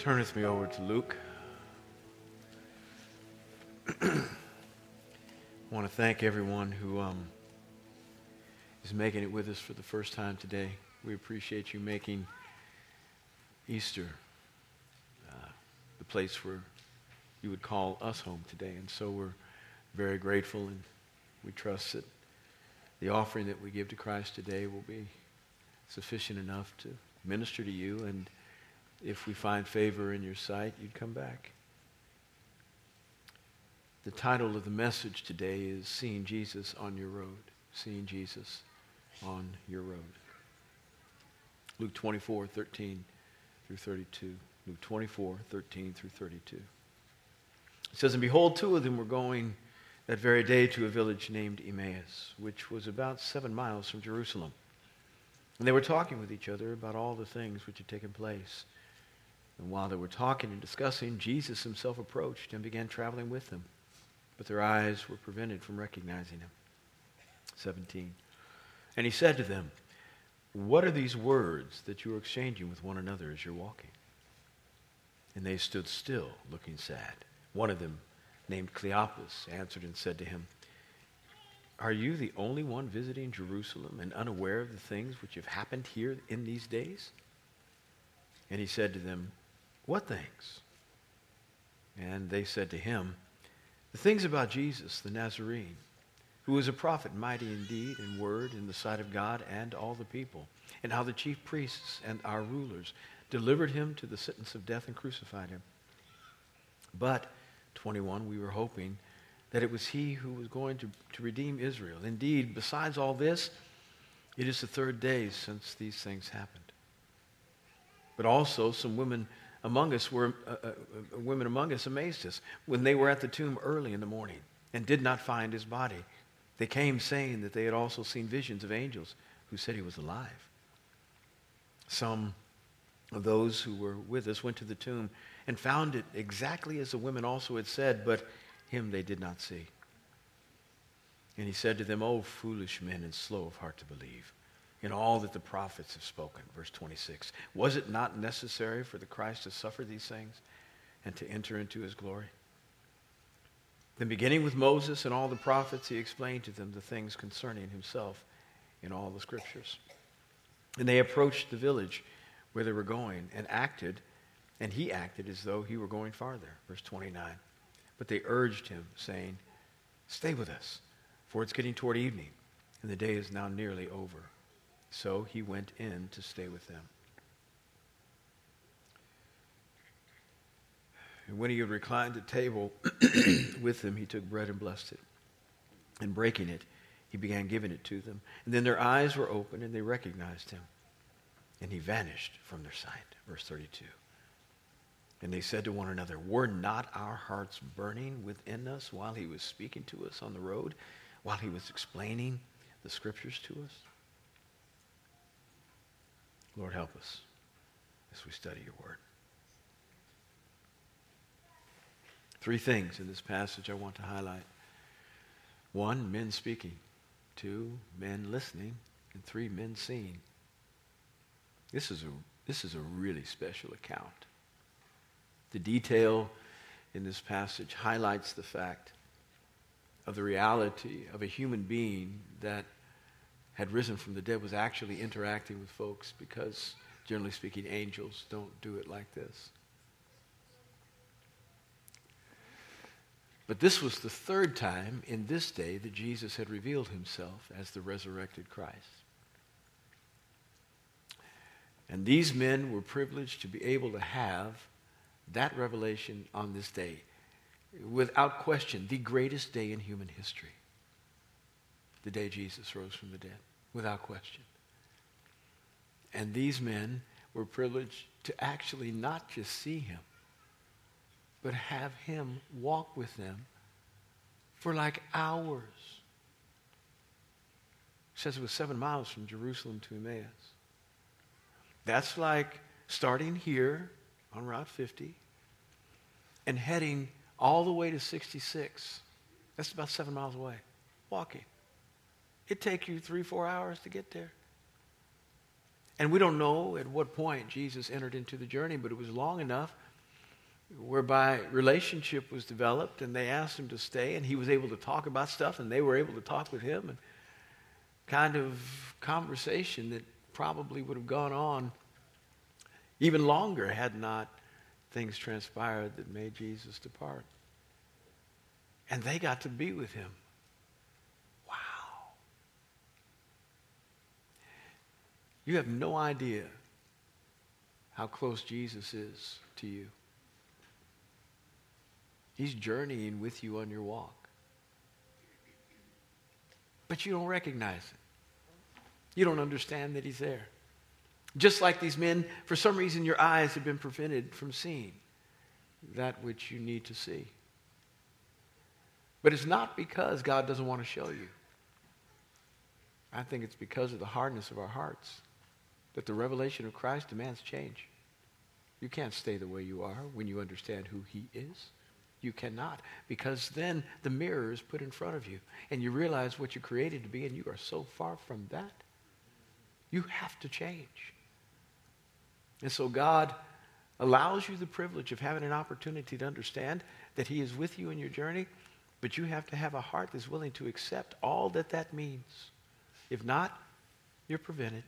Turn with me over to Luke. I want to thank everyone who um, is making it with us for the first time today. We appreciate you making Easter uh, the place where you would call us home today. And so we're very grateful and we trust that the offering that we give to Christ today will be sufficient enough to minister to you. And if we find favor in your sight, you'd come back. The title of the message today is Seeing Jesus on Your Road. Seeing Jesus on Your Road. Luke 24, 13 through 32. Luke 24, 13 through 32. It says, And behold, two of them were going that very day to a village named Emmaus, which was about seven miles from Jerusalem. And they were talking with each other about all the things which had taken place. And while they were talking and discussing, Jesus himself approached and began traveling with them. But their eyes were prevented from recognizing him. 17. And he said to them, What are these words that you are exchanging with one another as you're walking? And they stood still, looking sad. One of them, named Cleopas, answered and said to him, Are you the only one visiting Jerusalem and unaware of the things which have happened here in these days? And he said to them, What things? And they said to him, The things about Jesus, the Nazarene, who was a prophet, mighty indeed in deed and word in the sight of God and all the people, and how the chief priests and our rulers delivered him to the sentence of death and crucified him. But, 21, we were hoping that it was he who was going to, to redeem Israel. Indeed, besides all this, it is the third day since these things happened. But also, some women among us were uh, uh, women among us amazed us when they were at the tomb early in the morning and did not find his body. They came saying that they had also seen visions of angels who said he was alive. Some of those who were with us went to the tomb and found it exactly as the women also had said, but him they did not see. And he said to them, O foolish men and slow of heart to believe in all that the prophets have spoken. Verse 26. Was it not necessary for the Christ to suffer these things and to enter into his glory? Then, beginning with Moses and all the prophets, he explained to them the things concerning himself in all the scriptures. And they approached the village where they were going and acted, and he acted as though he were going farther. Verse 29. But they urged him, saying, Stay with us, for it's getting toward evening, and the day is now nearly over. So he went in to stay with them. And when he had reclined at table with them, he took bread and blessed it. And breaking it, he began giving it to them. And then their eyes were opened and they recognized him. And he vanished from their sight. Verse 32. And they said to one another, Were not our hearts burning within us while he was speaking to us on the road, while he was explaining the scriptures to us? Lord, help us as we study your word. Three things in this passage I want to highlight. One, men speaking. Two, men listening. And three, men seeing. This is a, this is a really special account. The detail in this passage highlights the fact of the reality of a human being that had risen from the dead was actually interacting with folks because, generally speaking, angels don't do it like this. But this was the third time in this day that Jesus had revealed himself as the resurrected Christ. And these men were privileged to be able to have that revelation on this day. Without question, the greatest day in human history. The day Jesus rose from the dead. Without question. And these men were privileged to actually not just see him, but have him walk with them for like hours. It says it was seven miles from Jerusalem to Emmaus. That's like starting here on Route 50 and heading all the way to 66. That's about seven miles away, walking. It'd take you three, four hours to get there. And we don't know at what point Jesus entered into the journey, but it was long enough whereby relationship was developed and they asked him to stay and he was able to talk about stuff and they were able to talk with him and kind of conversation that probably would have gone on even longer had not things transpired that made Jesus depart. And they got to be with him. You have no idea how close Jesus is to you. He's journeying with you on your walk. But you don't recognize it. You don't understand that he's there. Just like these men, for some reason, your eyes have been prevented from seeing that which you need to see. But it's not because God doesn't want to show you. I think it's because of the hardness of our hearts that the revelation of Christ demands change. You can't stay the way you are when you understand who he is. You cannot, because then the mirror is put in front of you, and you realize what you're created to be, and you are so far from that. You have to change. And so God allows you the privilege of having an opportunity to understand that He is with you in your journey, but you have to have a heart that's willing to accept all that that means. If not, you're prevented.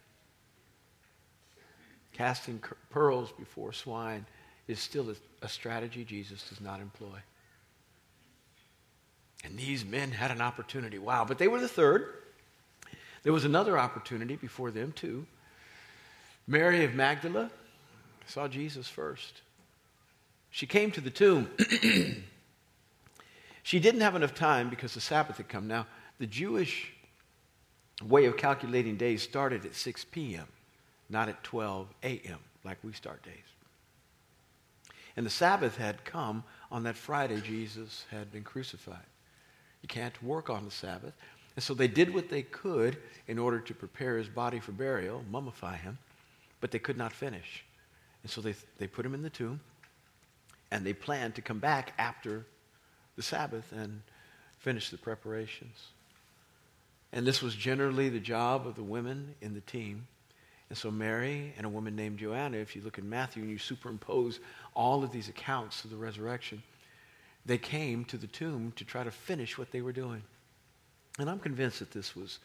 Casting pearls before swine is still a, strategy Jesus does not employ. And these men had an opportunity. Wow, but they were the third. There was another opportunity before them, too. Mary of Magdala saw Jesus first. She came to the tomb. she didn't have enough time because the Sabbath had come. Now, the Jewish way of calculating days started at 6 p.m., not at 12 a.m., like we start days. And the Sabbath had come on that Friday Jesus had been crucified. You can't work on the Sabbath. And so they did what they could in order to prepare his body for burial, mummify him, but they could not finish. And so they, they put him in the tomb, and they planned to come back after the Sabbath and finish the preparations. And this was generally the job of the women in the team. And so Mary and a woman named Joanna, if you look in Matthew and you superimpose all of these accounts of the resurrection, they came to the tomb to try to finish what they were doing. And I'm convinced that this was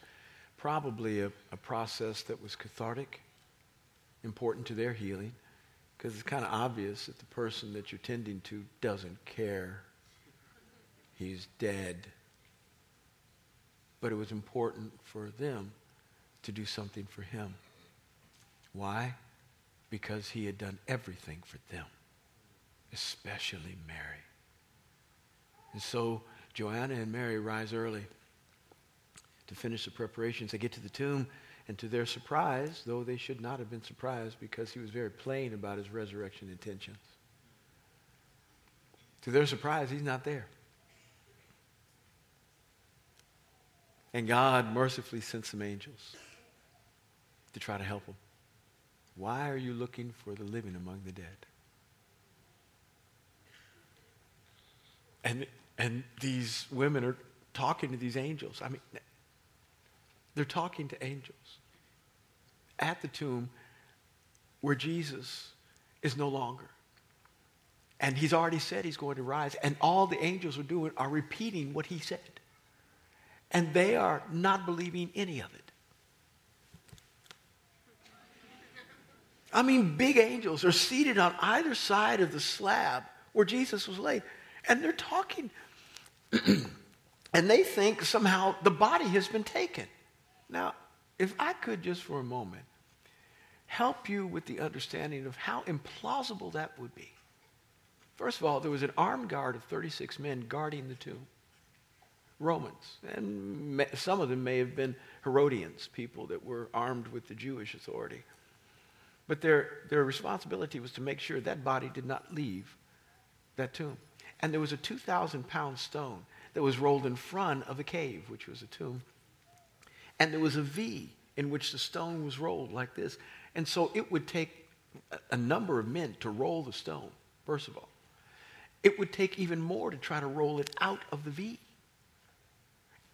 probably a, a process that was cathartic, important to their healing, because it's kind of obvious that the person that you're tending to doesn't care. He's dead. But it was important for them to do something for him. Why? Because he had done everything for them, especially Mary. And so Joanna and Mary rise early to finish the preparations. They get to the tomb, and to their surprise, though they should not have been surprised because he was very plain about his resurrection intentions, to their surprise, he's not there. And God mercifully sent some angels to try to help him. Why are you looking for the living among the dead? And, and these women are talking to these angels. I mean, they're talking to angels at the tomb where Jesus is no longer. And he's already said he's going to rise. And all the angels are doing are repeating what he said. And they are not believing any of it. I mean, big angels are seated on either side of the slab where Jesus was laid. And they're talking. and they think somehow the body has been taken. Now, if I could just for a moment help you with the understanding of how implausible that would be. First of all, there was an armed guard of 36 men guarding the tomb. Romans. And some of them may have been Herodians, people that were armed with the Jewish authority. But their, their responsibility was to make sure that body did not leave that tomb. And there was a 2,000 pound stone that was rolled in front of the cave, which was a tomb. And there was a V in which the stone was rolled like this. And so it would take a number of men to roll the stone, first of all. It would take even more to try to roll it out of the V.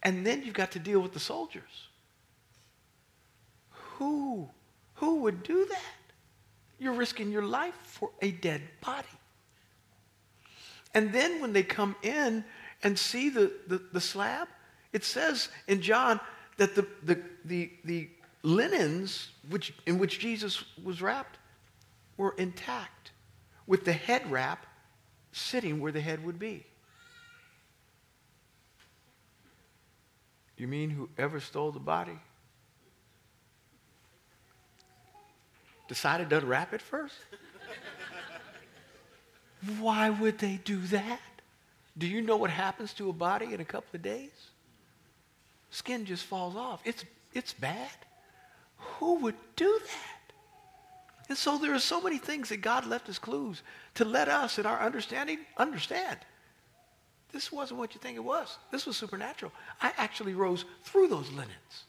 And then you've got to deal with the soldiers. Who, who would do that? You're risking your life for a dead body. And then when they come in and see the, the, the slab, it says in John that the, the, the, the linens which, in which Jesus was wrapped were intact, with the head wrap sitting where the head would be. You mean whoever stole the body decided to unwrap it first? Why would they do that? Do you know what happens to a body in a couple of days? Skin just falls off. It's, it's bad. Who would do that? And so there are so many things that God left as clues to let us, in our understanding, understand. This wasn't what you think it was. This was supernatural. I actually rose through those linens.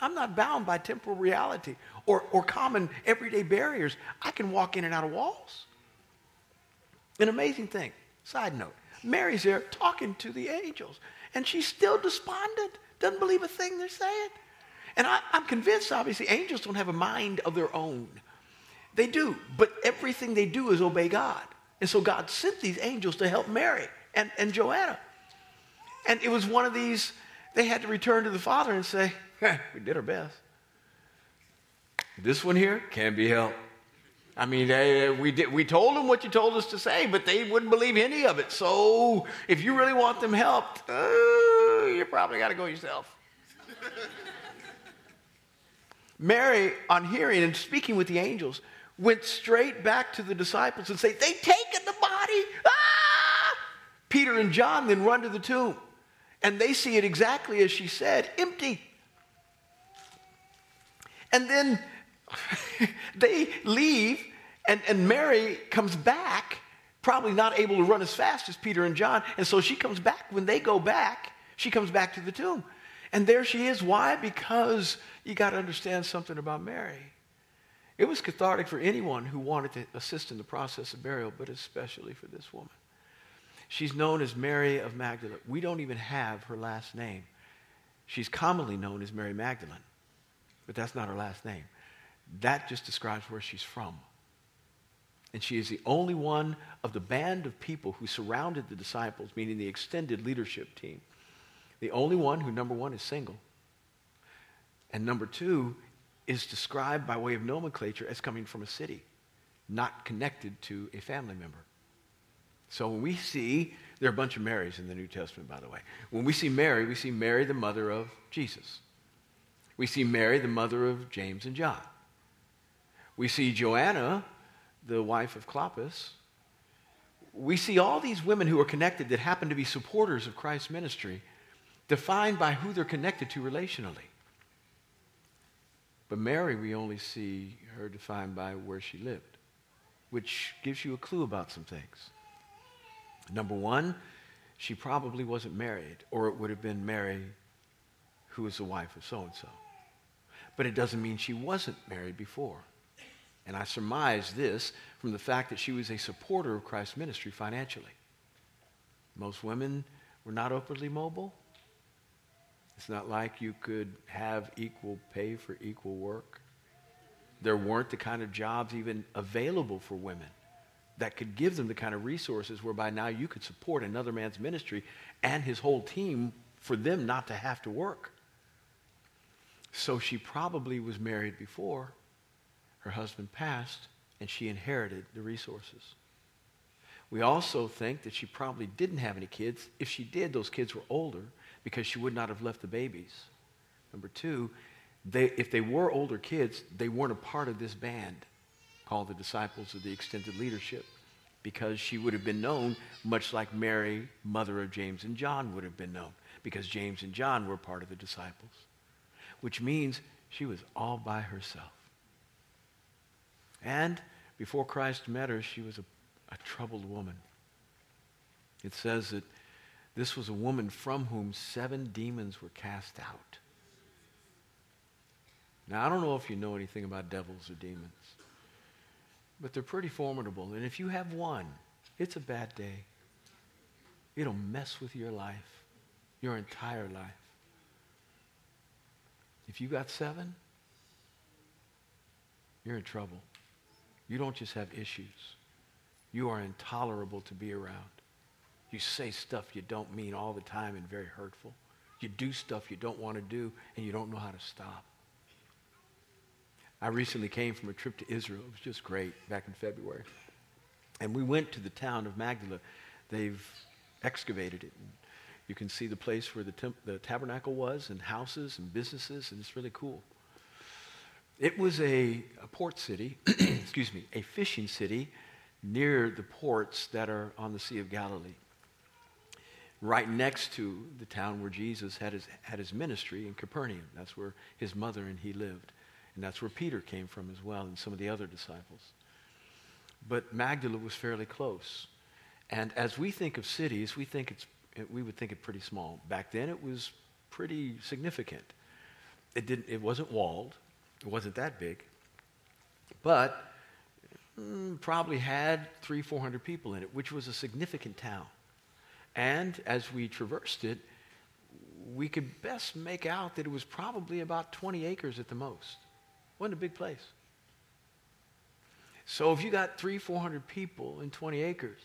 I'm not bound by temporal reality or, or common everyday barriers. I can walk in and out of walls. An amazing thing. Side note Mary's there talking to the angels, and she's still despondent, doesn't believe a thing they're saying. And I, I'm convinced, obviously, angels don't have a mind of their own. They do, but everything they do is obey God. And so God sent these angels to help Mary and, and Joanna. And it was one of these, they had to return to the Father and say, we did our best. This one here can't be helped. I mean, we, did, we told them what you told us to say, but they wouldn't believe any of it. So if you really want them helped, uh, you probably got to go yourself. Mary, on hearing and speaking with the angels, went straight back to the disciples and said, They've taken the body. Ah! Peter and John then run to the tomb, and they see it exactly as she said, empty. And then they leave, and, and Mary comes back, probably not able to run as fast as Peter and John. And so she comes back. When they go back, she comes back to the tomb. And there she is. Why? Because you got to understand something about Mary. It was cathartic for anyone who wanted to assist in the process of burial, but especially for this woman. She's known as Mary of Magdala. We don't even have her last name. She's commonly known as Mary Magdalene, but that's not her last name. That just describes where she's from. And she is the only one of the band of people who surrounded the disciples, meaning the extended leadership team. The only one who, number one, is single. And number two, is described by way of nomenclature as coming from a city, not connected to a family member. So when we see, there are a bunch of Marys in the New Testament, by the way. When we see Mary, we see Mary, the mother of Jesus. We see Mary, the mother of James and John. We see Joanna, the wife of Clopas. We see all these women who are connected that happen to be supporters of Christ's ministry, defined by who they're connected to relationally. But Mary, we only see her defined by where she lived, which gives you a clue about some things. Number one, she probably wasn't married, or it would have been Mary, who was the wife of so and so. But it doesn't mean she wasn't married before. And I surmise this from the fact that she was a supporter of Christ's ministry financially. Most women were not upwardly mobile. It's not like you could have equal pay for equal work. There weren't the kind of jobs even available for women that could give them the kind of resources whereby now you could support another man's ministry and his whole team for them not to have to work. So she probably was married before her husband passed, and she inherited the resources. We also think that she probably didn't have any kids. If she did, those kids were older because she would not have left the babies. Number two, they, if they were older kids, they weren't a part of this band called the Disciples of the Extended Leadership because she would have been known much like Mary, mother of James and John, would have been known because James and John were part of the disciples, which means she was all by herself. And before Christ met her, she was a, a troubled woman. It says that this was a woman from whom seven demons were cast out. Now, I don't know if you know anything about devils or demons, but they're pretty formidable. And if you have one, it's a bad day. It'll mess with your life, your entire life. If you got seven, you're in trouble. You don't just have issues. You are intolerable to be around. You say stuff you don't mean all the time and very hurtful. You do stuff you don't want to do and you don't know how to stop. I recently came from a trip to Israel. It was just great back in February. And we went to the town of Magdala. They've excavated it. You can see the place where the, temp- the tabernacle was and houses and businesses, and it's really cool. It was a, a port city, excuse me, a fishing city near the ports that are on the Sea of Galilee. Right next to the town where Jesus had his, had his ministry in Capernaum. That's where his mother and he lived. And that's where Peter came from as well, and some of the other disciples. But Magdala was fairly close. And as we think of cities, we think it's we would think it pretty small. Back then, it was pretty significant. It didn't. It wasn't walled. It wasn't that big. But mm, probably had three, four hundred people in it, which was a significant town. And as we traversed it, we could best make out that it was probably about 20 acres at the most. Wasn't a big place. So if you got three, 400 people in 20 acres,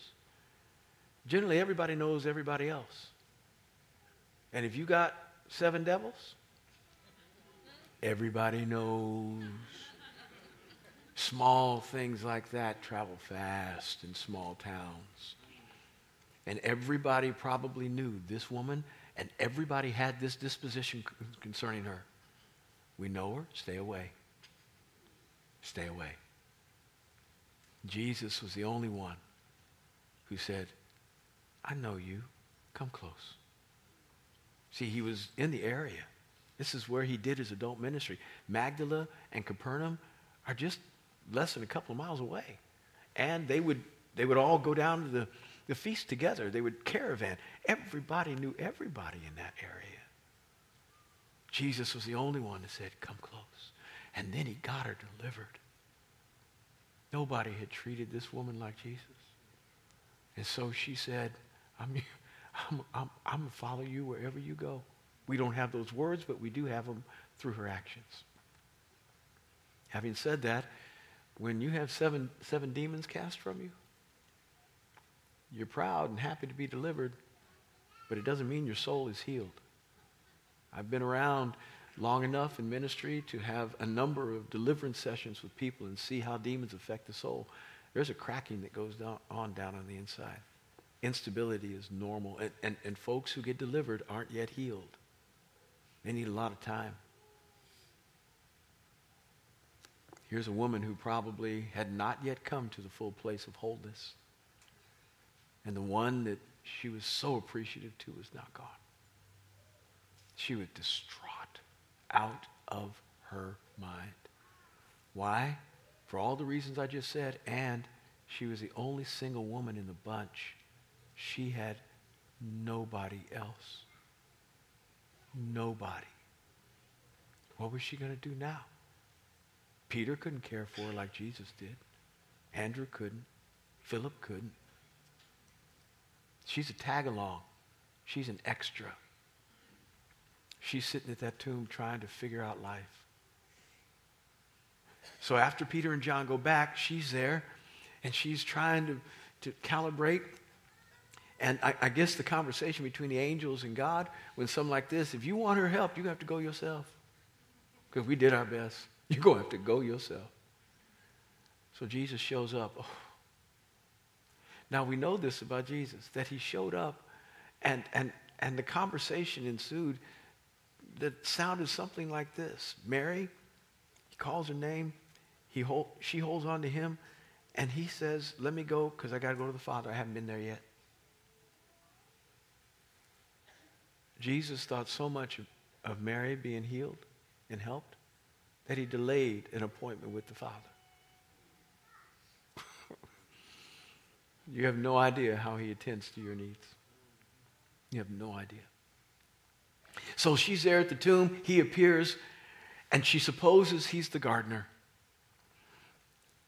generally everybody knows everybody else. And if you got seven devils, everybody knows. Small things like that travel fast in small towns. And everybody probably knew this woman, and everybody had this disposition concerning her. We know her, stay away. Stay away. Jesus was the only one who said, I know you. Come close. See, he was in the area. This is where he did his adult ministry. Magdala and Capernaum are just less than a couple of miles away. And they would, they would all go down to the, the feast together. They would caravan. Everybody knew everybody in that area. Jesus was the only one that said, Come close. And then he got her delivered. Nobody had treated this woman like Jesus. And so she said, I'm, I'm, I'm, I'm going to follow you wherever you go. We don't have those words, but we do have them through her actions. Having said that, when you have seven, seven demons cast from you, you're proud and happy to be delivered, but it doesn't mean your soul is healed. I've been around long enough in ministry to have a number of deliverance sessions with people and see how demons affect the soul. There's a cracking that goes down, on down on the inside. Instability is normal. And, and, and folks who get delivered aren't yet healed. They need a lot of time. Here's a woman who probably had not yet come to the full place of wholeness. And the one that she was so appreciative to was not gone. She was distraught out of her mind. Why? For all the reasons I just said, and she was the only single woman in the bunch. She had nobody else. Nobody. What was she going to do now? Peter couldn't care for her like Jesus did. Andrew couldn't. Philip couldn't. She's a tag along. She's an extra. She's sitting at that tomb trying to figure out life. So after Peter and John go back, she's there and she's trying to, to calibrate. And I, I guess the conversation between the angels and God, when something like this, if you want her help, you have to go yourself. Because we did our best. You're going to have to go yourself. So Jesus shows up. Oh. Now we know this about Jesus, that he showed up and, and, and the conversation ensued that sounded something like this Mary, he calls her name, he hold, she holds on to him, and he says, Let me go because I got to go to the Father. I haven't been there yet. Jesus thought so much of, Mary being healed and helped that he delayed an appointment with the Father. you have no idea how he attends to your needs. You have no idea. So she's there at the tomb. He appears, and she supposes he's the gardener.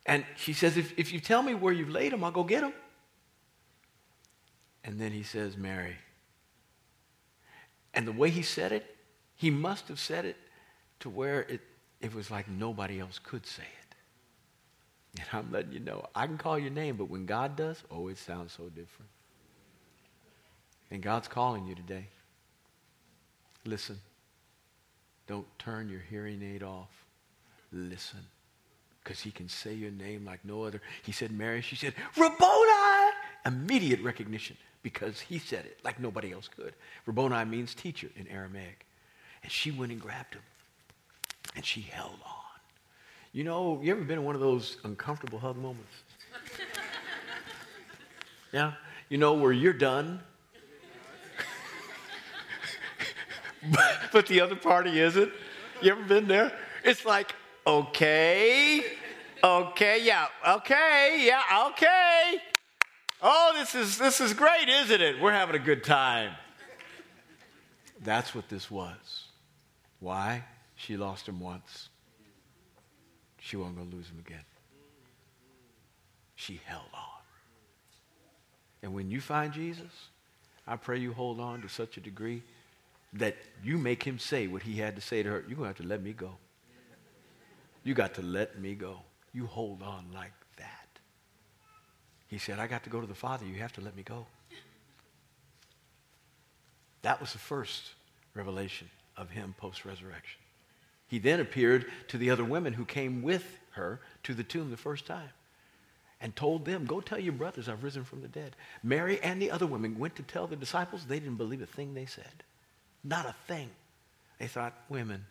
And she says, if, if you tell me where you've laid him, I'll go get him. And then he says, Mary. And the way he said it, he must have said it to where it, it was like nobody else could say it. And I'm letting you know, I can call your name, but when God does, oh, it sounds so different. And God's calling you today. Listen. Don't turn your hearing aid off. Listen. Because he can say your name like no other. He said, Mary, she said, Rabboni! Immediate recognition because he said it like nobody else could. Rabboni means teacher in Aramaic. And she went and grabbed him. And she held on. You know, you ever been in one of those uncomfortable hug moments? yeah? You know, where you're done, but, the other party isn't? You ever been there? It's like, okay, okay, yeah, okay, yeah, okay. Oh, this is this is great, isn't it? We're having a good time. That's what this was. Why? She lost him once. She wasn't going to lose him again. She held on. And when you find Jesus, I pray you hold on to such a degree that you make him say what he had to say to her. You're going to have to let me go. You got to let me go. You hold on like. He said, I got to go to the Father. You have to let me go. That was the first revelation of him post resurrection. He then appeared to the other women who came with her to the tomb the first time and told them, Go tell your brothers I've risen from the dead. Mary and the other women went to tell the disciples. They didn't believe a thing they said. Not a thing. They thought, Women.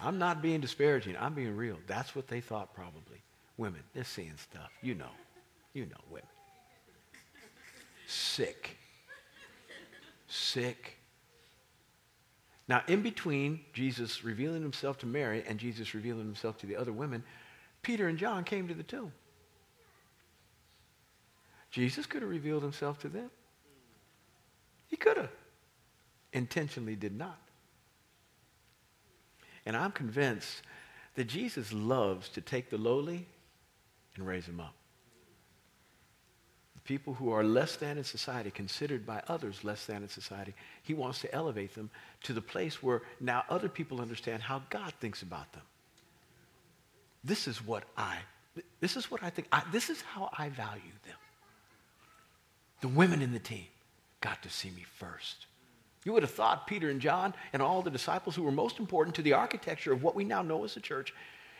I'm not being disparaging. I'm being real. That's what they thought probably. Women, they're seeing stuff. You know. You know women. Sick. Sick now, in between Jesus revealing himself to Mary and Jesus revealing himself to the other women, Peter and John came to the tomb. Jesus could have revealed himself to them. He could have. Intentionally did not. And I'm convinced that Jesus loves to take the lowly and raise them up people who are less than in society, considered by others less than in society. He wants to elevate them to the place where now other people understand how God thinks about them. This is what I, this is what I think, I, this is how I value them. The women in the team got to see me first. You would have thought Peter and John and all the disciples who were most important to the architecture of what we now know as the church,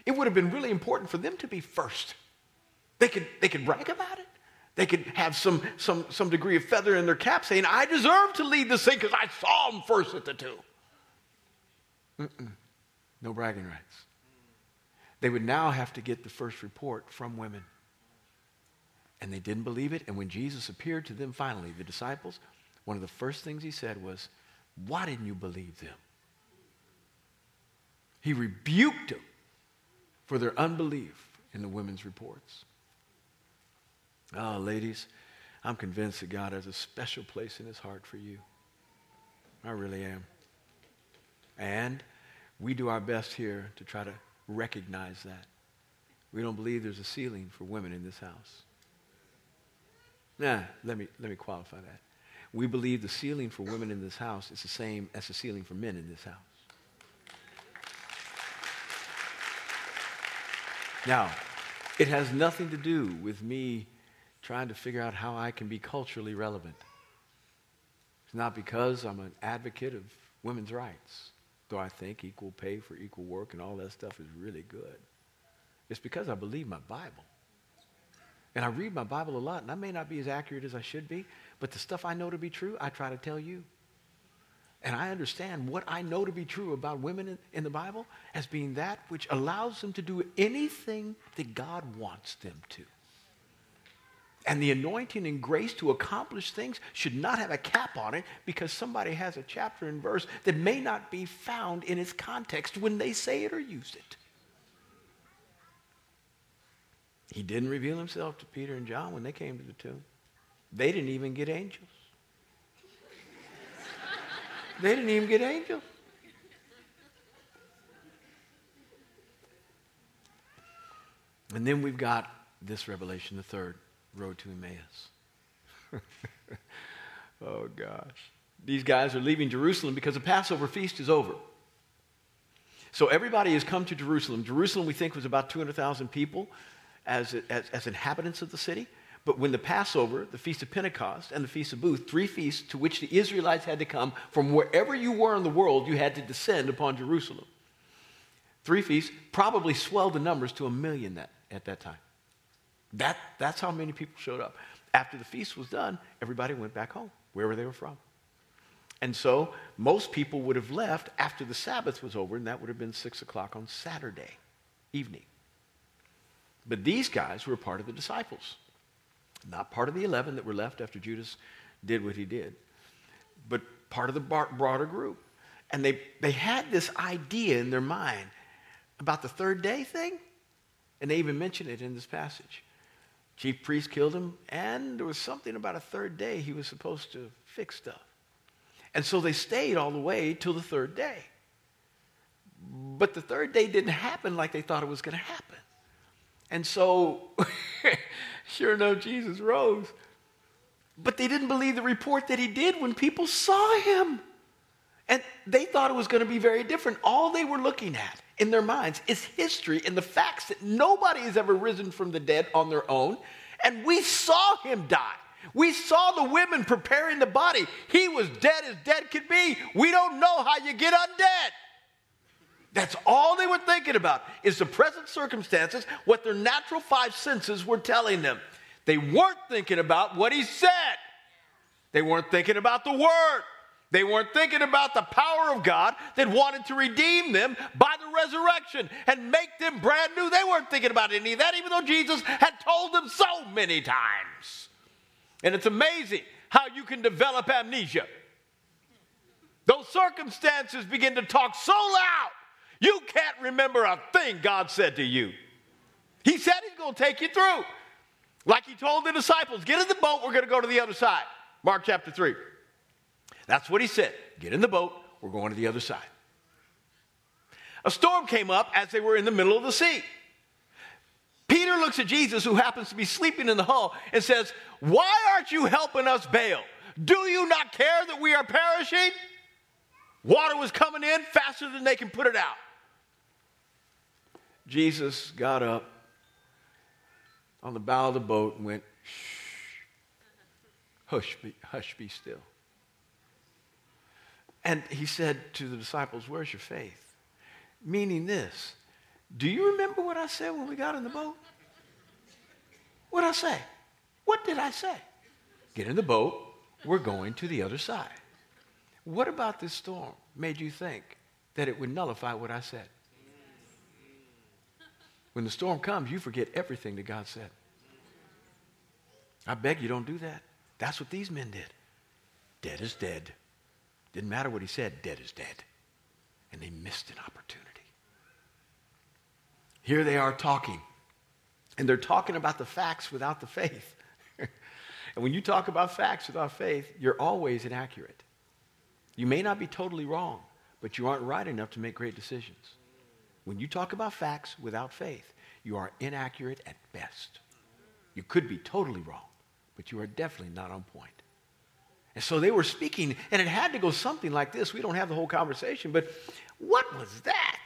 it would have been really important for them to be first. They could, they could brag about it. They could have some, some, some degree of feather in their cap saying, I deserve to lead this thing because I saw him first at the tomb. Mm-mm. No bragging rights. They would now have to get the first report from women. And they didn't believe it. And when Jesus appeared to them finally, the disciples, one of the first things he said was, Why didn't you believe them? He rebuked them for their unbelief in the women's reports. Oh, ladies, I'm convinced that God has a special place in his heart for you. I really am. And we do our best here to try to recognize that. We don't believe there's a ceiling for women in this house. Nah, let me, let me qualify that. We believe the ceiling for women in this house is the same as the ceiling for men in this house. Now, it has nothing to do with me trying to figure out how I can be culturally relevant. It's not because I'm an advocate of women's rights, though I think equal pay for equal work and all that stuff is really good. It's because I believe my Bible. And I read my Bible a lot, and I may not be as accurate as I should be, but the stuff I know to be true, I try to tell you. And I understand what I know to be true about women in, in, the Bible as being that which allows them to do anything that God wants them to. And the anointing and grace to accomplish things should not have a cap on it because somebody has a chapter and verse that may not be found in its context when they say it or use it. He didn't reveal himself to Peter and John when they came to the tomb. They didn't even get angels. they didn't even get angels. And then we've got this revelation, the third road to Emmaus. oh, gosh. These guys are leaving Jerusalem because the Passover feast is over. So everybody has come to Jerusalem. Jerusalem, we think, was about 200,000 people as, as, as inhabitants of the city. But when the Passover, the Feast of Pentecost, and the Feast of Booth, three feasts to which the Israelites had to come from wherever you were in the world, you had to descend upon Jerusalem. Three feasts probably swelled the numbers to a million that, at that time. That, that's how many people showed up. After the feast was done, everybody went back home, wherever they were from. And so most people would have left after the Sabbath was over, and that would have been 6 o'clock on Saturday evening. But these guys were part of the disciples, not part of the 11 that were left after Judas did what he did, but part of the broader group. And they, they had this idea in their mind about the third day thing, and they even mention it in this passage. Chief priest killed him, and there was something about a third day he was supposed to fix stuff. And so they stayed all the way till the third day. But the third day didn't happen like they thought it was going to happen. And so, sure enough, Jesus rose. But they didn't believe the report that he did when people saw him. And they thought it was going to be very different. All they were looking at in their minds is history and the facts that nobody has ever risen from the dead on their own. And we saw him die. We saw the women preparing the body. He was dead as dead could be. We don't know how you get undead. That's all they were thinking about is the present circumstances, what their natural five senses were telling them. They weren't thinking about what he said. They weren't thinking about the word. They weren't thinking about the power of God that wanted to redeem them by the resurrection and make them brand new. They weren't thinking about any of that, even though Jesus had told them so many times. And it's amazing how you can develop amnesia. Those circumstances begin to talk so loud, you can't remember a thing God said to you. He said He's going to take you through. Like He told the disciples, get in the boat, we're going to go to the other side. Mark chapter 3. That's what he said. Get in the boat, we're going to the other side. A storm came up as they were in the middle of the sea. Peter looks at Jesus, who happens to be sleeping in the hull, and says, Why aren't you helping us bail? Do you not care that we are perishing? Water was coming in faster than they can put it out. Jesus got up on the bow of the boat and went, Shh, hush, be, hush, be still. And he said to the disciples, Where's your faith? Meaning this Do you remember what I said when we got in the boat? What I say? What did I say? Get in the boat. We're going to the other side. What about this storm made you think that it would nullify what I said? When the storm comes, you forget everything that God said. I beg you don't do that. That's what these men did. Dead is dead. Didn't matter what he said, dead is dead. And they missed an opportunity. Here they are talking, and they're talking about the facts without the faith. and when you talk about facts without faith, you're always inaccurate. You may not be totally wrong, but you aren't right enough to make great decisions. When you talk about facts without faith, you are inaccurate at best. You could be totally wrong, but you are definitely not on point. And so they were speaking, and it had to go something like this. We don't have the whole conversation, but what was that?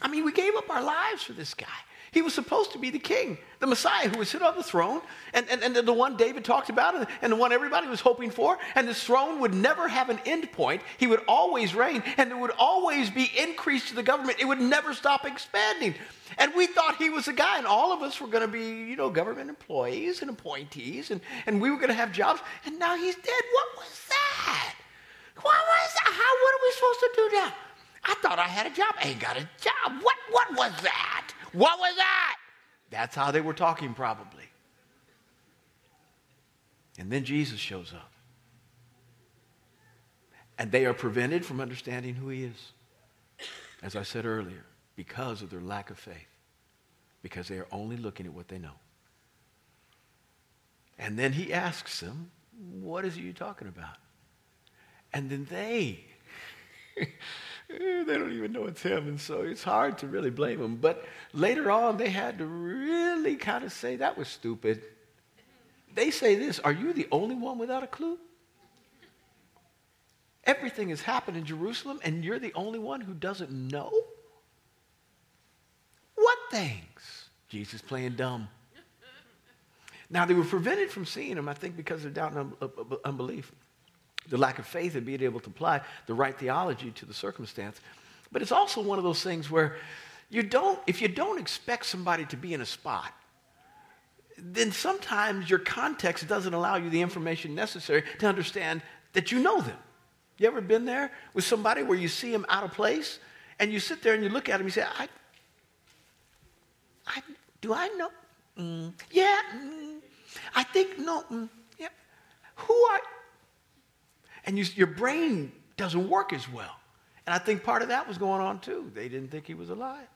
I mean, we gave up our lives for this guy. He was supposed to be the king, the Messiah who would sit on the throne, and, and, and the one David talked about, and the one everybody was hoping for. And this throne would never have an end point. He would always reign, and there would always be increase to the government. It would never stop expanding. And we thought he was the guy, and all of us were going to be, you know, government employees and appointees, and, and we were going to have jobs. And now he's dead. What was that? What was that? How, what are we supposed to do now? I thought I had a job. I ain't got a job. What, what was that? What was that? That's how they were talking, probably. And then Jesus shows up. And they are prevented from understanding who he is, as I said earlier, because of their lack of faith, because they are only looking at what they know. And then he asks them, What is you talking about? And then they Eh, they don't even know it's him, and so it's hard to really blame them. But later on, they had to really kind of say, that was stupid. They say this Are you the only one without a clue? Everything has happened in Jerusalem, and you're the only one who doesn't know? What things? Jesus playing dumb. Now, they were prevented from seeing him, I think, because of doubt and unbelief, the lack of faith in being able to apply the right theology to the circumstance. But it's also one of those things where you don't, if you don't expect somebody to be in a spot, then sometimes your context doesn't allow you the information necessary to understand that you know them. You ever been there with somebody where you see them out of place and you sit there and you look at them and you say, I, I do I know? Mm, yeah, mm, I think, no, mm, yeah. Who are, and you, your brain doesn't work as well. And I think part of that was going on too. They didn't think he was alive.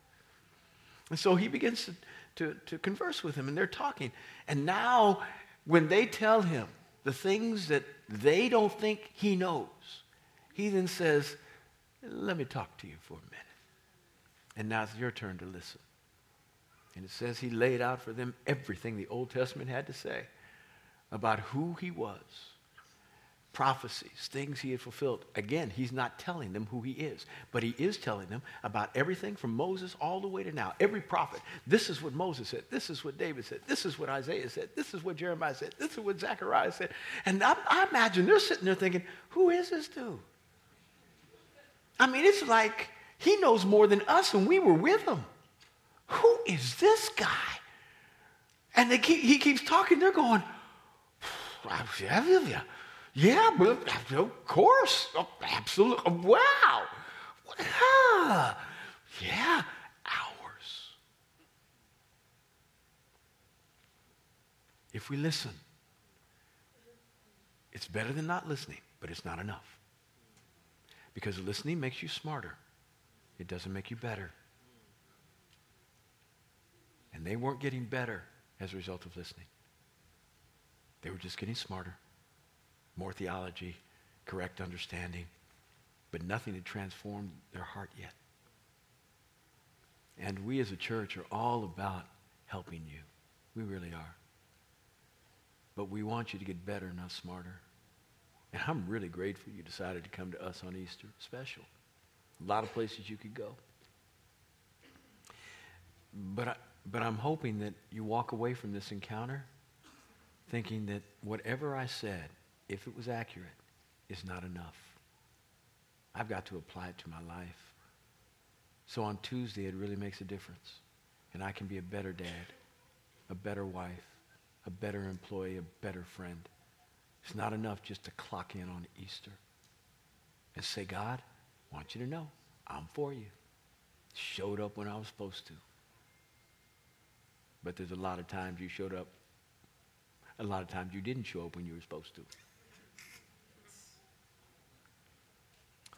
And so he begins to, to, to converse with him, and they're talking. And now, when they tell him the things that they don't think he knows, he then says, Let me talk to you for a minute. And now it's your turn to listen. And it says he laid out for them everything the Old Testament had to say about who he was prophecies, things he had fulfilled. Again, he's not telling them who he is, but he is telling them about everything from Moses all the way to now. Every prophet. This is what Moses said. This is what David said. This is what Isaiah said. This is what Jeremiah said. This is what Zechariah said. And I, I imagine they're sitting there thinking, who is this dude? I mean, it's like he knows more than us, and we were with him. Who is this guy? And they keep, he keeps talking. They're going, yeah, but of course, oh, absolutely. Oh, wow. Huh. Yeah, hours. If we listen, it's better than not listening, but it's not enough. Because listening makes you smarter. It doesn't make you better. And they weren't getting better as a result of listening. They were just getting smarter, more theology, correct understanding, but nothing had transformed their heart yet. And we as a church are all about helping you. We really are. But we want you to get better, not smarter. And I'm really grateful you decided to come to us on Easter special. A lot of places you could go. But, I, but I'm hoping that you walk away from this encounter thinking that whatever I said, if it was accurate, is not enough. I've got to apply it to my life. So on Tuesday, it really makes a difference. And I can be a better dad, a better wife, a better employee, a better friend. It's not enough just to clock in on Easter and say, God, I want you to know I'm for you. Showed up when I was supposed to. But there's a lot of times you showed up, a lot of times you didn't show up when you were supposed to.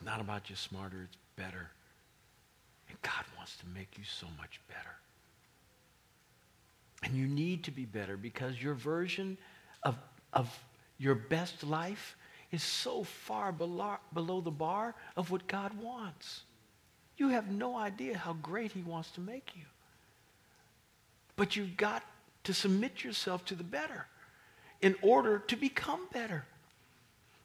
Not about you smarter, it's better. And God wants to make you so much better. And you need to be better because your version of, of your best life is so far below, below the bar of what God wants. You have no idea how great he wants to make you. But you've got to submit yourself to the better in order to become better.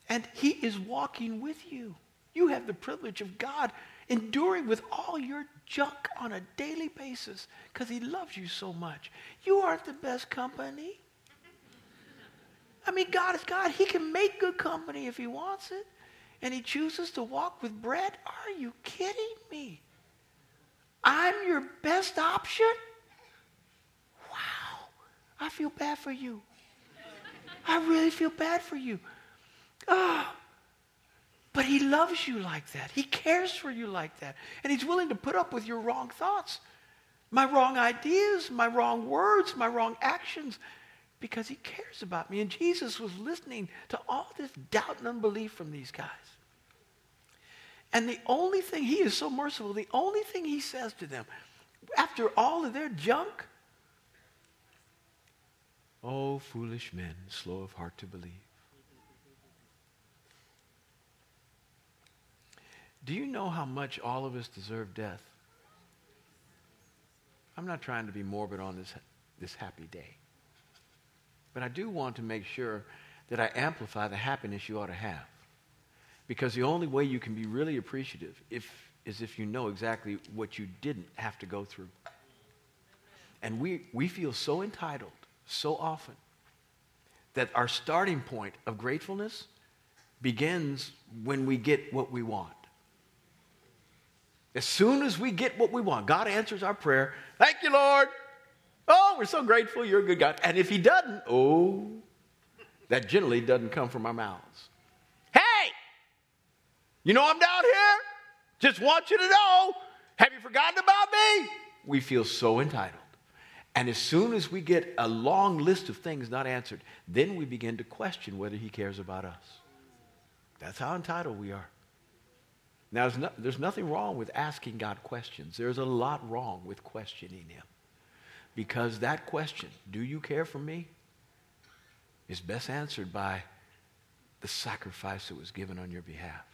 And he is walking with you. You have the privilege of God enduring with all your junk on a daily basis because he loves you so much. You aren't the best company. I mean, God is God. He can make good company if he wants it. And he chooses to walk with Brett. Are you kidding me? I'm your best option? Wow. I feel bad for you. I really feel bad for you. Oh, but he loves you like that. He cares for you like that. And he's willing to put up with your wrong thoughts, my wrong ideas, my wrong words, my wrong actions because he cares about me. And Jesus was listening to all this doubt and unbelief from these guys. And the only thing, he is so merciful, the only thing he says to them, after all of their junk, oh, foolish men, slow of heart to believe. Do you know how much all of us deserve death? I'm not trying to be morbid on this, this happy day. But I do want to make sure that I amplify the happiness you ought to have. Because the only way you can be really appreciative if, is if you know exactly what you didn't have to go through. And we, we feel so entitled so often that our starting point of gratefulness begins when we get what we want. As soon as we get what we want, God answers our prayer. Thank you, Lord. Oh, we're so grateful. You're a good God. And if He doesn't, oh, that generally doesn't come from our mouths. Hey, you know I'm down here? Just want you to know. Have you forgotten about me? We feel so entitled. And as soon as we get a long list of things not answered, then we begin to question whether He cares about us. That's how entitled we are. Now, there's, no, there's nothing wrong with asking God questions. There's a lot wrong with questioning Him. Because that question, do you care for me, is best answered by the sacrifice that was given on your behalf.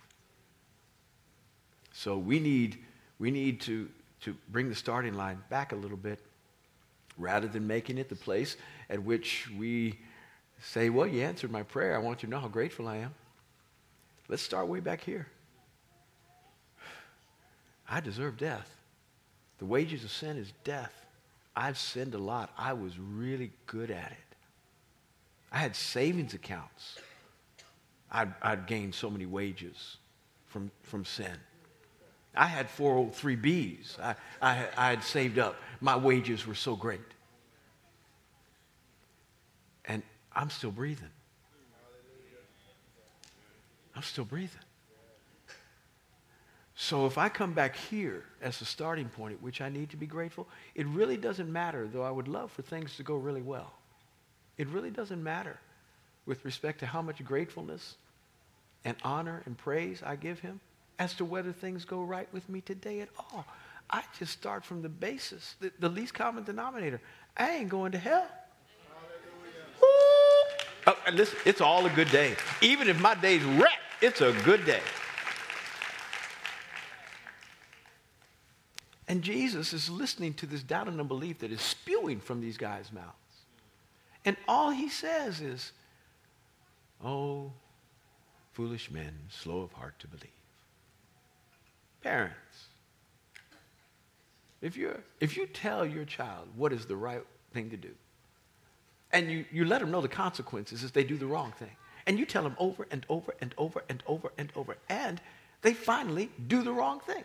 So we need, we need to, to bring the starting line back a little bit rather than making it the place at which we say, Well, you answered my prayer. I want you to know how grateful I am. Let's start way back here. I deserve death. The wages of sin is death. I've sinned a lot. I was really good at it. I had savings accounts. I'd, I'd gained so many wages from, from sin. I had 403Bs. I, I, I had saved up. My wages were so great. And I'm still breathing. I'm still breathing. So if I come back here as a starting point at which I need to be grateful, it really doesn't matter, though I would love for things to go really well. It really doesn't matter with respect to how much gratefulness and honor and praise I give him as to whether things go right with me today at all. I just start from the basis, the, the least common denominator. I ain't going to hell. Oh, listen, it's all a good day. Even if my day's wrecked, it's a good day. And Jesus is listening to this doubt and unbelief that is spewing from these guys' mouths. And all he says is, Oh, foolish men, slow of heart to believe. Parents, if, you if you tell your child what is the right thing to do, and you, you let them know the consequences if they do the wrong thing, and you tell them over and over and over and over and over, and they finally do the wrong thing.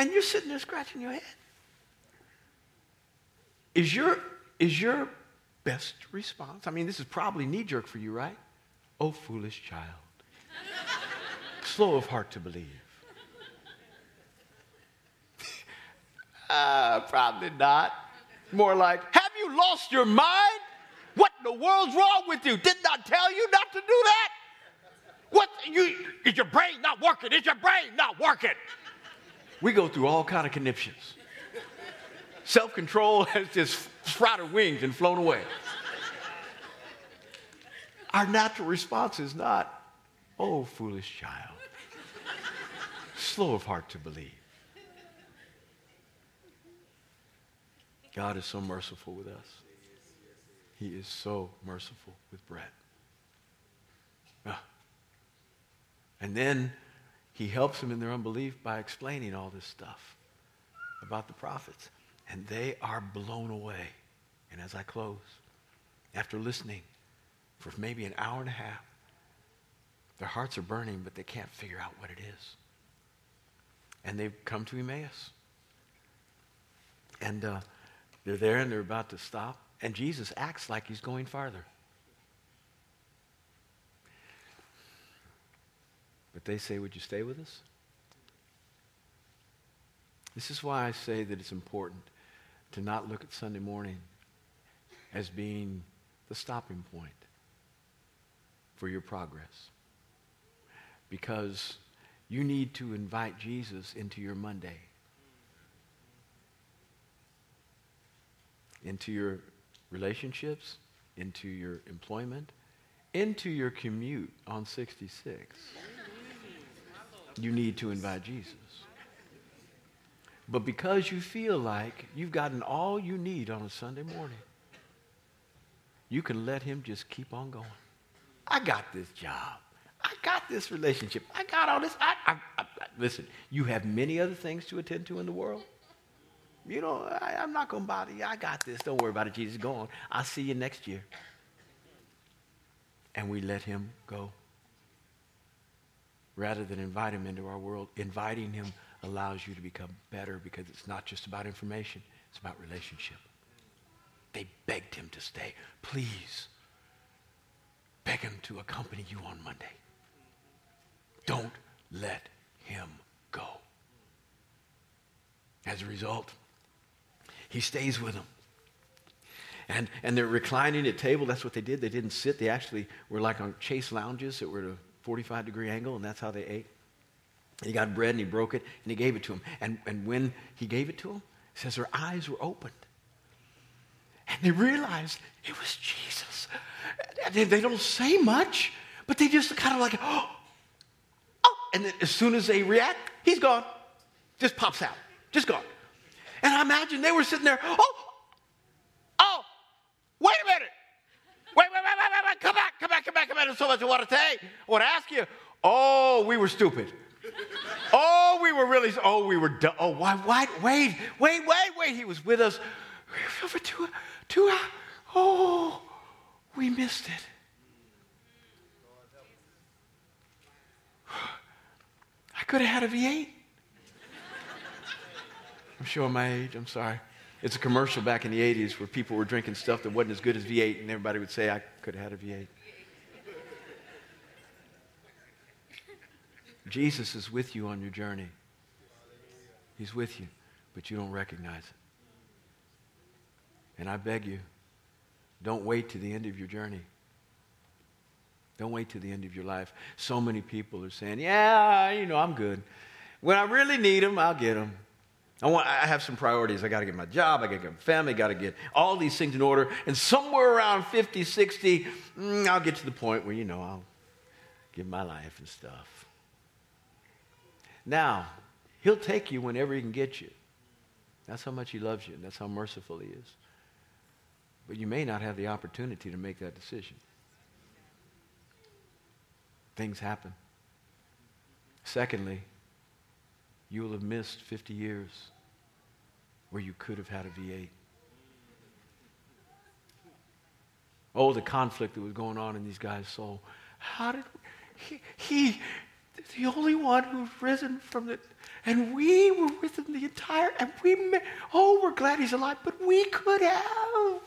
And you're sitting there scratching your head. Is your, is your best response? I mean, this is probably knee jerk for you, right? Oh, foolish child. Slow of heart to believe. uh, probably not. More like, have you lost your mind? What in the world's wrong with you? Did not I tell you not to do that? What you is your brain not working? Is your brain not working? We go through all kind of conniptions. Self-control has just sprouted wings and flown away. Our natural response is not, oh, foolish child, slow of heart to believe. God is so merciful with us. He is so merciful with Brett. Ah. And then he helps them in their unbelief by explaining all this stuff about the prophets. And they are blown away. And as I close, after listening for maybe an hour and a half, their hearts are burning, but they can't figure out what it is. And they've come to Emmaus. And uh, they're there and they're about to stop. And Jesus acts like he's going farther. But they say, Would you stay with us? This is why I say that it's important to not look at Sunday morning as being the stopping point for your progress. Because you need to invite Jesus into your Monday, into your relationships, into your employment, into your commute on 66 you need to invite Jesus. But because you feel like you've gotten all you need on a Sunday morning, you can let him just keep on going. I got this job. I got this relationship. I got all this. I, I, I, listen, you have many other things to attend to in the world. You know, I, am not going to bother you. I got this. Don't worry about it, Jesus. Go on. I'll see you next year. And we let him go. Rather than invite him into our world, inviting him allows you to become better because it's not just about information, it's about relationship. They begged him to stay. Please, beg him to accompany you on Monday. Don't let him go. As a result, he stays with them. And, and they're reclining at table. That's what they did. They didn't sit. They actually were like on chase lounges that were 45 degree angle, and that's how they ate. He got bread and he broke it and he gave it to him. And, and when he gave it to him, he says their eyes were opened. And they realized it was Jesus. They, they don't say much, but they just kind of like, oh, oh. And then as soon as they react, he's gone. Just pops out. Just gone. And I imagine they were sitting there, oh, wait a minute. Wait, wait, wait, wait, wait, wait. Come There's so much I want to say. I want to ask you. Oh, we were stupid. Oh, we were really, oh, we were, dumb. oh, why, why, wait, wait, wait, wait. He was with us for two, two hours. Oh, we missed it. I could have had a V8. I'm showing my age, I'm sorry. It's a commercial back in the 80s where people were drinking stuff that wasn't as good as V8, and everybody would say, I could have had a V8. Jesus is with you on your journey. He's with you, but you don't recognize it. And I beg you, don't wait to the end of your journey. Don't wait to the end of your life. So many people are saying, Yeah, you know, I'm good. When I really need them, I'll get them. I, want, I have some priorities. I got to get my job. I got to get my family. got to get all these things in order. And somewhere around 50, 60, mm, I'll get to the point where, you know, I'll give my life and stuff. Now, he'll take you whenever he can get you. That's how much he loves you, and that's how merciful he is. But you may not have the opportunity to make that decision. Things happen. Secondly, you will have missed 50 years where you could have had a V8. Oh, the conflict that was going on in these guys' soul. How did he, he the only one who's risen from the, and we were with him the entire, and we, oh, we're glad he's alive, but we could have.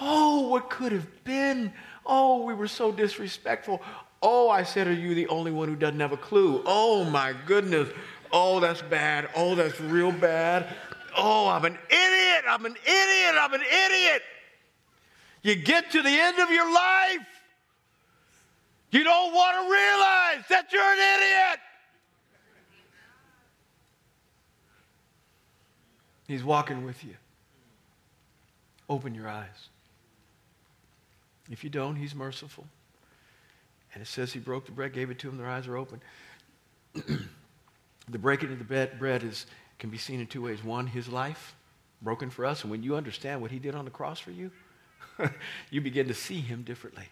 Oh, what could have been? Oh, we were so disrespectful. Oh, I said, Are you the only one who doesn't have a clue? Oh, my goodness. Oh, that's bad. Oh, that's real bad. Oh, I'm an idiot. I'm an idiot. I'm an idiot. You get to the end of your life, you don't want to realize that you're an idiot. He's walking with you. Open your eyes. If you don't, He's merciful. And it says He broke the bread, gave it to them, their eyes are open. the breaking of the bread is, can be seen in two ways. One, His life broken for us. And when you understand what He did on the cross for you, you begin to see Him differently.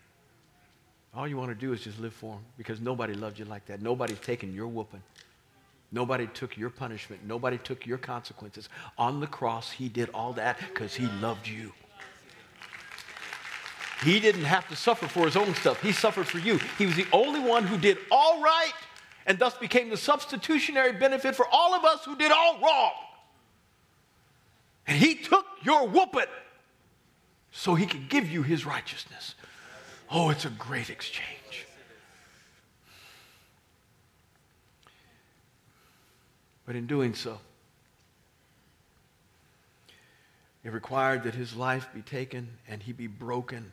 All you want to do is just live for Him because nobody loved you like that. Nobody's taken your whooping. Nobody took your punishment. Nobody took your consequences. On the cross, He did all that because He loved you. He didn't have to suffer for His own stuff, He suffered for you. He was the only one who did all right and thus became the substitutionary benefit for all of us who did all wrong. And He took your whooping so He could give you His righteousness. Oh, it's a great exchange. But in doing so, it required that his life be taken and he be broken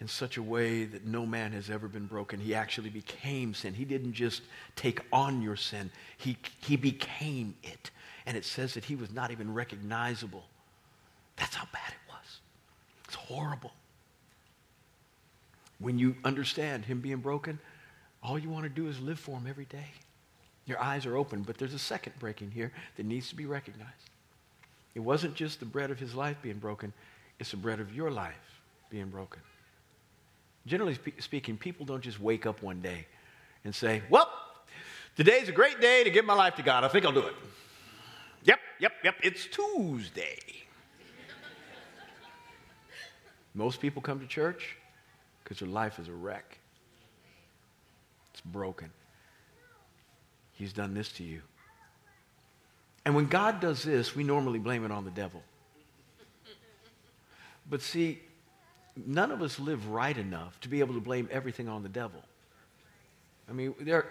in such a way that no man has ever been broken. He actually became sin. He didn't just take on your sin, he, he became it. And it says that he was not even recognizable. That's how bad it was. It's horrible. When you understand him being broken, all you want to do is live for him every day. Your eyes are open, but there's a second breaking here that needs to be recognized. It wasn't just the bread of his life being broken, it's the bread of your life being broken. Generally speaking, people don't just wake up one day and say, Well, today's a great day to give my life to God. I think I'll do it. Yep, yep, yep, it's Tuesday. Most people come to church because your life is a wreck. It's broken. He's done this to you. And when God does this, we normally blame it on the devil. But see, none of us live right enough to be able to blame everything on the devil. I mean, there,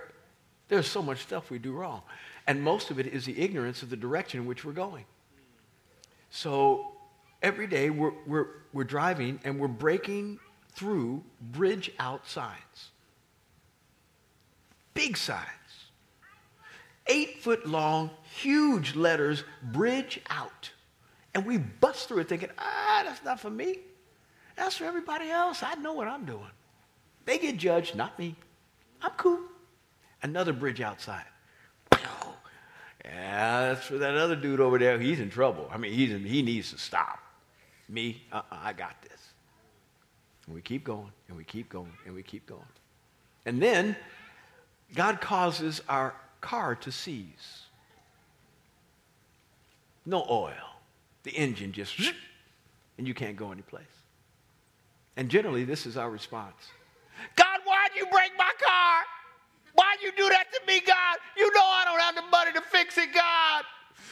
there's so much stuff we do wrong. And most of it is the ignorance of the direction in which we're going. So every day we're, we're, we're driving and we're breaking through bridge out signs. Big signs. Eight foot long, huge letters, bridge out. And we bust through it thinking, ah, that's not for me. That's for everybody else. I know what I'm doing. They get judged, not me. I'm cool. Another bridge outside. Yeah, that's for that other dude over there. He's in trouble. I mean, he's in, he needs to stop. Me, uh-uh, I got this. And we keep going, and we keep going, and we keep going. And then God causes our car to seize. No oil. The engine just, and you can't go anyplace. And generally, this is our response God, why'd you break my car? Why'd you do that to me, God? You know I don't have the money to fix it, God.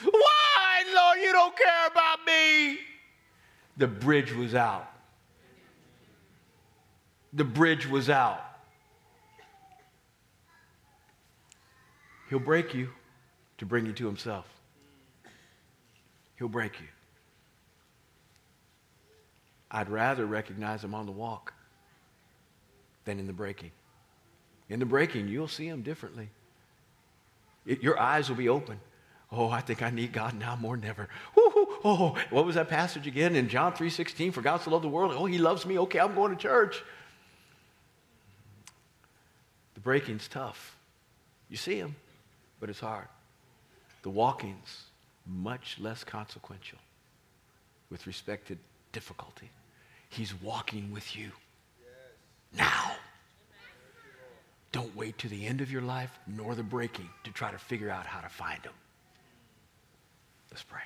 Why, Lord, you don't care about me? The bridge was out. The bridge was out. He'll break you to bring you to himself. He'll break you. I'd rather recognize him on the walk than in the breaking. In the breaking, you'll see him differently. It, your eyes will be open. Oh, I think I need God now more than ever. Oh, what was that passage again in John 3.16? For God so loved the world. Oh, he loves me. Okay, I'm going to church. Breaking's tough. You see him, but it's hard. The walking's much less consequential with respect to difficulty. He's walking with you now. Don't wait to the end of your life nor the breaking to try to figure out how to find him. Let's pray.